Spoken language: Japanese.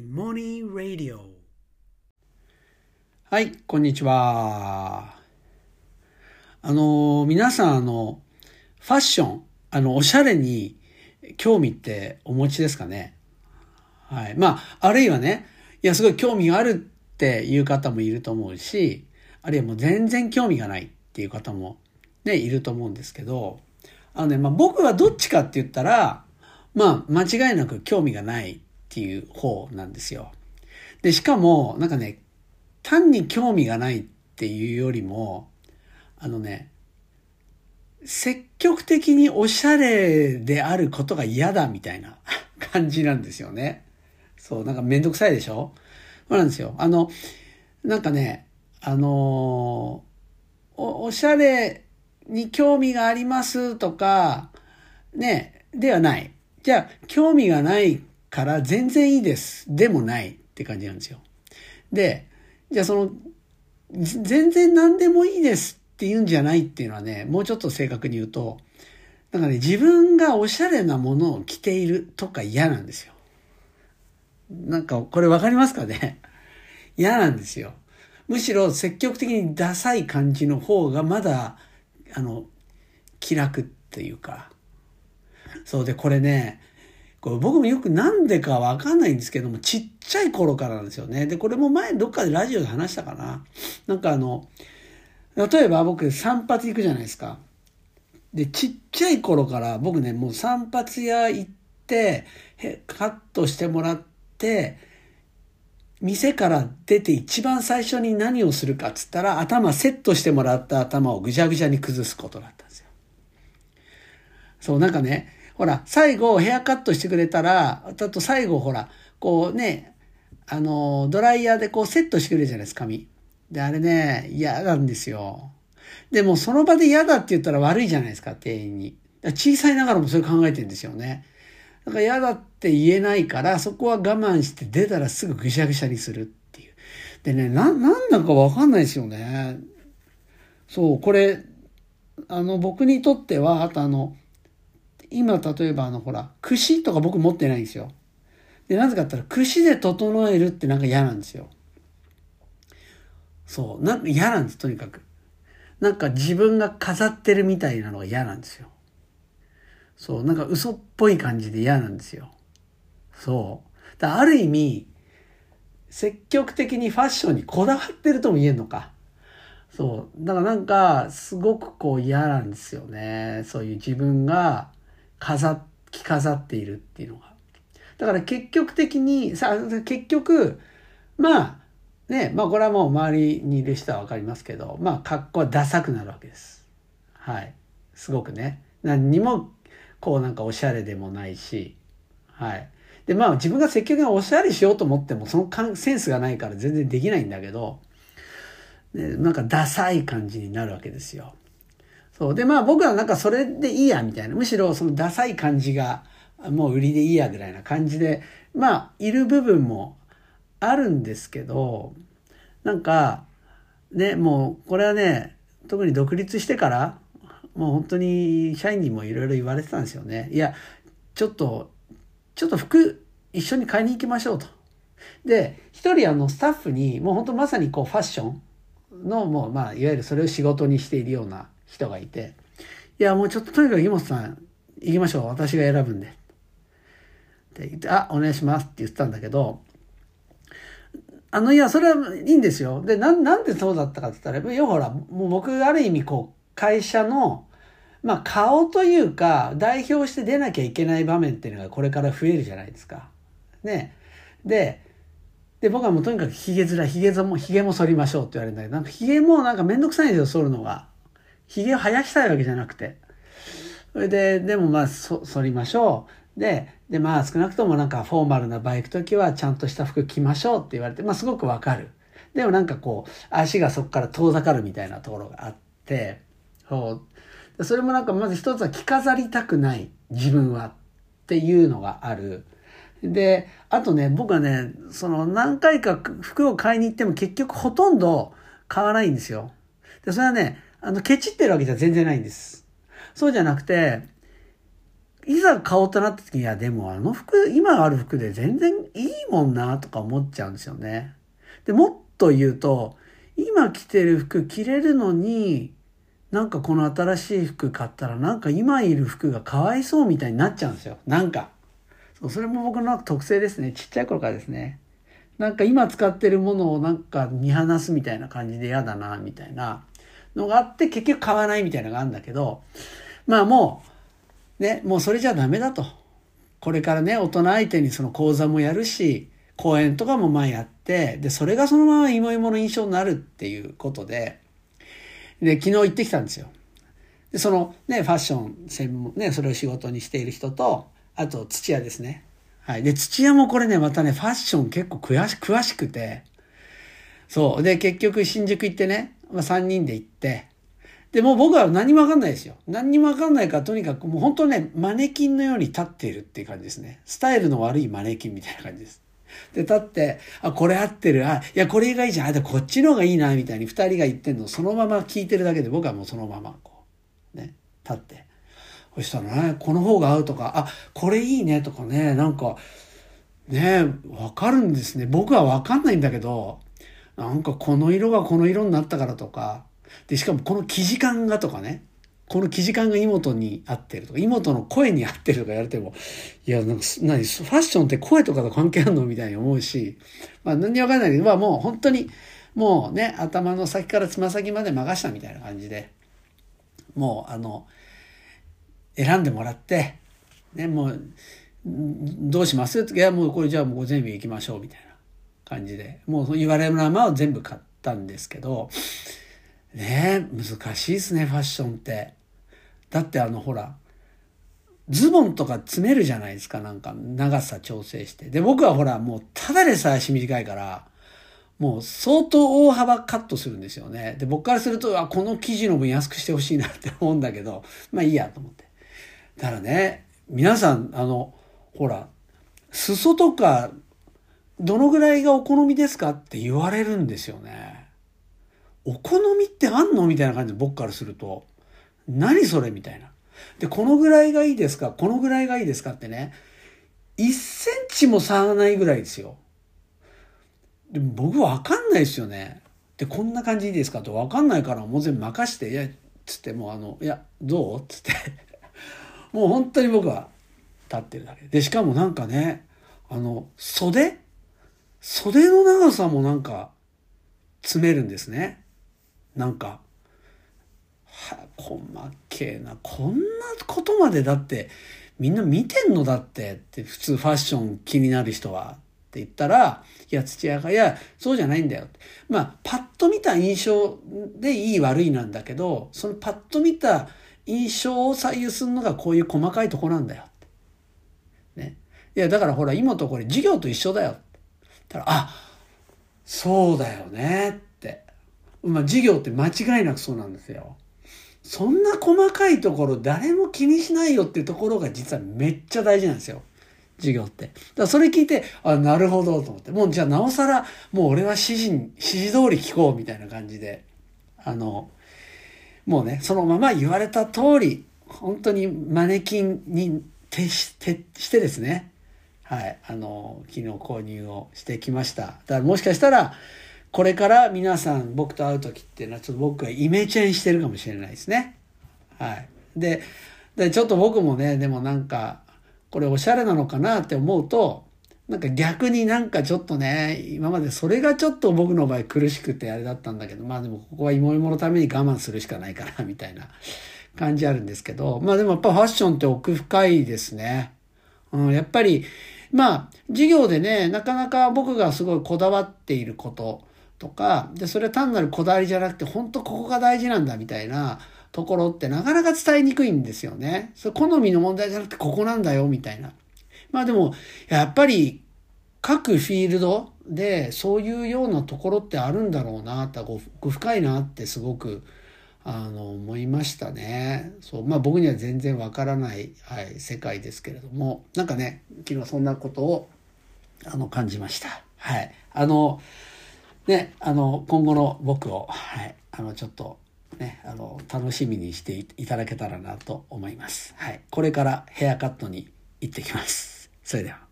モニーラディオはい、こんにちは。あの、皆さん、あの、ファッション、あの、おしゃれに興味ってお持ちですかね？はい。まあ、あるいはね、いや、すごい興味があるっていう方もいると思うし、あるいはもう全然興味がないっていう方もね、いると思うんですけど、あのね、まあ僕はどっちかって言ったら、まあ間違いなく興味がないっていう方なんですよ。で、しかも、なんかね、単に興味がないっていうよりも、あのね、積極的におしゃれであることが嫌だみたいな 感じなんですよね。そう、なんかめんどくさいでしょ？そうなんですよ。あの、なんかね、あのお、おしゃれに興味がありますとか、ね、ではない。じゃあ、興味がないから全然いいです。でもないって感じなんですよ。で、じゃあその、全然何でもいいですって言うんじゃないっていうのはね、もうちょっと正確に言うと、なんかね、自分がおしゃれなものを着ているとか嫌なんですよ。なんか、これわかりますかね？嫌なんですよ。むしろ積極的にダサい感じの方がまだ、あの、気楽っていうか。そうで、これね、これ僕もよくなんでかわかんないんですけども、ちっちゃい頃からなんですよね。で、これも前どっかでラジオで話したかな。なんかあの、例えば僕散髪行くじゃないですか。で、ちっちゃい頃から僕ね、もう散髪屋行って、カットしてもらって、店から出て一番最初に何をするかっつったら、頭セットしてもらった頭をぐちゃぐちゃに崩すことだったんですよ。そう、なんかね、ほら、最後ヘアカットしてくれたら、あと最後ほら、こうね、あの、ドライヤーでこうセットしてくれるじゃないですか、髪。で、あれね、嫌なんですよ。でもその場で嫌だって言ったら悪いじゃないですか、店員に。小さいながらもそれ考えてるんですよね。だから嫌だって言えないから、そこは我慢して出たらすぐぐしゃぐしゃにするっていう。でね、な、なんだかわかんないですよね。そう、これ、あの、僕にとっては、あとあの、今例えばあの、ほら、串とか僕持ってないんですよ。で、なぜかって言ったら、串で整えるってなんか嫌なんですよ。そう、なんか嫌なんです、とにかく。なんか自分が飾ってるみたいなのが嫌なんですよ。そう、なんか嘘っぽい感じで嫌なんですよ。そう。だある意味、積極的にファッションにこだわってるとも言えんのか。そう。だからなんか、すごくこう嫌なんですよね。そういう自分が飾、着飾っているっていうのが。だから結局的に、さ、結局、まあ、ね、まあこれはもう周りにいる人はわかりますけど、まあ格好はダサくなるわけです。はい。すごくね。何にも、こうなんかおしゃれでもないし、はい。で、まあ自分が積極的におしゃれしようと思っても、その感センスがないから全然できないんだけど、ね、なんかダサい感じになるわけですよ。そう。で、まあ僕はなんかそれでいいや、みたいな。むしろそのダサい感じが、もう売りでいいや、ぐらいな感じで、まあ、いる部分もあるんですけど、なんか、ね、もう、これはね、特に独立してから、もう本当に社員にもいろいろ言われてたんですよね。いや、ちょっと、ちょっと服一緒に買いに行きましょうと。で、一人あのスタッフに、もう本当まさにこうファッションの、もうまあ、いわゆるそれを仕事にしているような人がいて、いや、もうちょっととにかく井本さん行きましょう。私が選ぶんで。って言って、あ、お願いしますって言ってたんだけど、あの、いや、それはいいんですよ。で、なん、なんでそうだったかって言ったら、要はほら、もう僕、ある意味、こう、会社の、まあ、顔というか、代表して出なきゃいけない場面っていうのがこれから増えるじゃないですか。ね。で、で、僕はもうとにかく髭面、髭も、髭も剃りましょうって言われるんだけど、なんか髭もなんかめんどくさいんですよ、剃るのが。髭を生やしたいわけじゃなくて。それで、でもまあ、そ、剃りましょう。で、で、まあ少なくともなんかフォーマルなバイク時はちゃんとした服着ましょうって言われて、まあすごくわかる。でもなんかこう、足がそこから遠ざかるみたいなところがあって、そう。それもなんかまず一つは着飾りたくない自分はっていうのがある。で、あとね、僕はね、その何回か服を買いに行っても結局ほとんど買わないんですよ。で、それはね、あの、ケチってるわけじゃ全然ないんです。そうじゃなくて、いざ買おうとなった時に、いや、でもあの服、今ある服で全然いいもんな、とか思っちゃうんですよね。で、もっと言うと、今着てる服着れるのに、なんかこの新しい服買ったらなんか今いる服がかわいそうみたいになっちゃうんですよ。なんか。そうそれも僕の特性ですね。ちっちゃい頃からですね。なんか今使ってるものをなんか見放すみたいな感じで嫌だな、みたいなのがあって結局買わないみたいなのがあるんだけど、まあもう、ね、もうそれじゃダメだと。これからね、大人相手にその講座もやるし、講演とかもまあやって、で、それがそのまま芋芋の印象になるっていうことで、で、昨日行ってきたんですよ。で、そのね、ファッション専門、ね、それを仕事にしている人と、あと土屋ですね。はい。で、土屋もこれね、またね、ファッション結構詳し詳しくて、そう。で、結局新宿行ってね、まあ、3人で行って、で、もう僕は何もわかんないですよ。何にもわかんないから、とにかくもう本当ね、マネキンのように立っているっていう感じですね。スタイルの悪いマネキンみたいな感じです。で、立って、あ、これ合ってる。あ、いや、これがいいじゃん。あ、で、こっちの方がいいな、みたいに二人が言ってんのそのまま聞いてるだけで、僕はもうそのまま、こう、ね、立って。そしたらね、この方が合うとか、あ、これいいねとかね、なんか、ね、わかるんですね。僕はわかんないんだけど、なんかこの色がこの色になったからとか、で、しかもこの生地感がとかね、この生地感が妹に合ってるとか、妹の声に合ってるとか言われても、いや、なんか、何、ファッションって声とかと関係あるの？みたいに思うし、まあ何にわかんないけど、まあもう本当に、もうね、頭の先からつま先まで任したみたいな感じで、もうあの、選んでもらって、ね、もう、どうします？いや、もうこれじゃあもう全部行きましょうみたいな。感じで、もう言われるままを全部買ったんですけど、ね難しいですね、ファッションって。だってあの、ほら、ズボンとか詰めるじゃないですか、なんか長さ調整して。で、僕はほら、もうただでさえ足短いから、もう相当大幅カットするんですよね。で、僕からすると、あ、この生地の分安くしてほしいなって思うんだけど、まあいいやと思って。だからね、皆さん、あの、ほら、裾とか、どのぐらいがお好みですかって言われるんですよね。お好みってあんのみたいな感じで僕からすると、何それみたいな。で、このぐらいがいいですかこのぐらいがいいですかってね、1センチも差がないぐらいですよ。でも僕わかんないですよね。で、こんな感じいいですかとわかんないからもう全部任して、いや、つってもうあの、いや、どう？つって もう本当に僕は立ってるだけ。で、しかもなんかね、あの、袖？袖の長さもなんか、詰めるんですね。なんか、は、細けえな。こんなことまでだって、みんな見てんのだってって普通ファッション気になる人はって言ったら、いや、土屋が、いや、そうじゃないんだよ。まあ、パッと見た印象でいい悪いなんだけど、そのパッと見た印象を左右するのがこういう細かいとこなんだよ。ね。いや、だからほら、妹これ授業と一緒だよ。たら、あ、そうだよねって。まあ、授業って間違いなくそうなんですよ。そんな細かいところ誰も気にしないよっていうところが実はめっちゃ大事なんですよ。授業って。だからそれ聞いて、あ、なるほどと思って。もうじゃあなおさら、もう俺は指示、指示通り聞こうみたいな感じで、あの、もうね、そのまま言われた通り、本当にマネキンに徹し徹してですね、はい、あの、昨日購入をしてきました。だからもしかしたら、これから皆さん僕と会う時っていうのはちょっと僕がイメチェンしてるかもしれないですね。はい。で、でちょっと僕もね、でもなんか、これおしゃれなのかなって思うと、なんか逆になんかちょっとね、今までそれがちょっと僕の場合苦しくてあれだったんだけど、まあでもここは芋芋のために我慢するしかないかな、みたいな感じあるんですけど、まあでもやっぱファッションって奥深いですね。うん、やっぱり、まあ、授業でね、なかなか僕がすごいこだわっていることとか、で、それ単なるこだわりじゃなくて、本当ここが大事なんだみたいなところってなかなか伝えにくいんですよね。それ好みの問題じゃなくて、ここなんだよみたいな。まあでも、やっぱり、各フィールドでそういうようなところってあるんだろうな、って奥深いなってすごくあの思いましたね。そうまあ僕には全然わからない、はい、世界ですけれどもなんかね昨日そんなことをあの感じました。はい、あのねあの今後の僕を、はい、あのちょっとね、あの、楽しみにしていただけたらなと思います。はい。これからヘアカットに行ってきます。それでは。